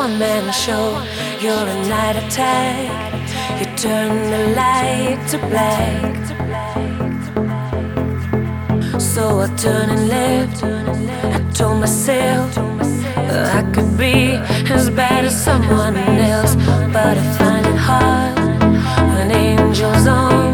one man show. You're a night attack. You turn the light to black. So I turn and left. I told myself I could be as bad as someone else, but I find it hard when angels own.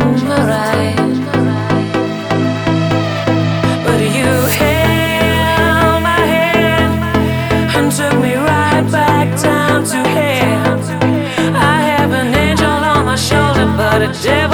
Yeah.